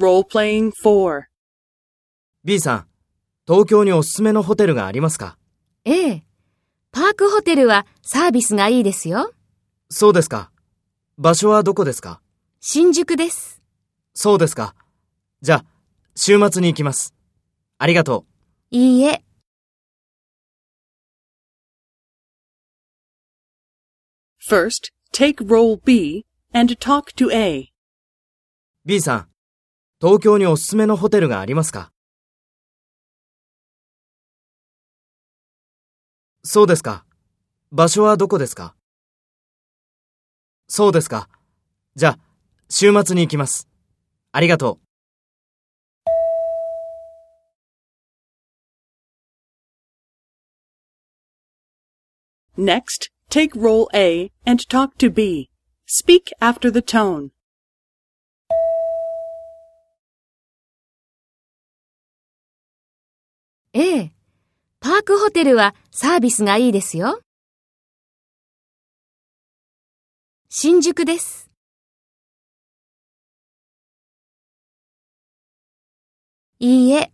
Role-playing 4. B さん、東京におすすめのホテルがありますか？ええ。パークホテルはサービスがいいですよ。そうですか。場所はどこですか？新宿です。そうですか。じゃあ、週末に行きます。ありがとう。いいえ。First, take role B and talk to A. B さん、東京におすすめのホテルがありますか？そうですか。場所はどこですか？そうですか。じゃあ、週末に行きます。ありがとう。Next, take role A and talk to B. Speak after the tone. ええ。パークホテルはサービスがいいですよ。新宿です。いいえ。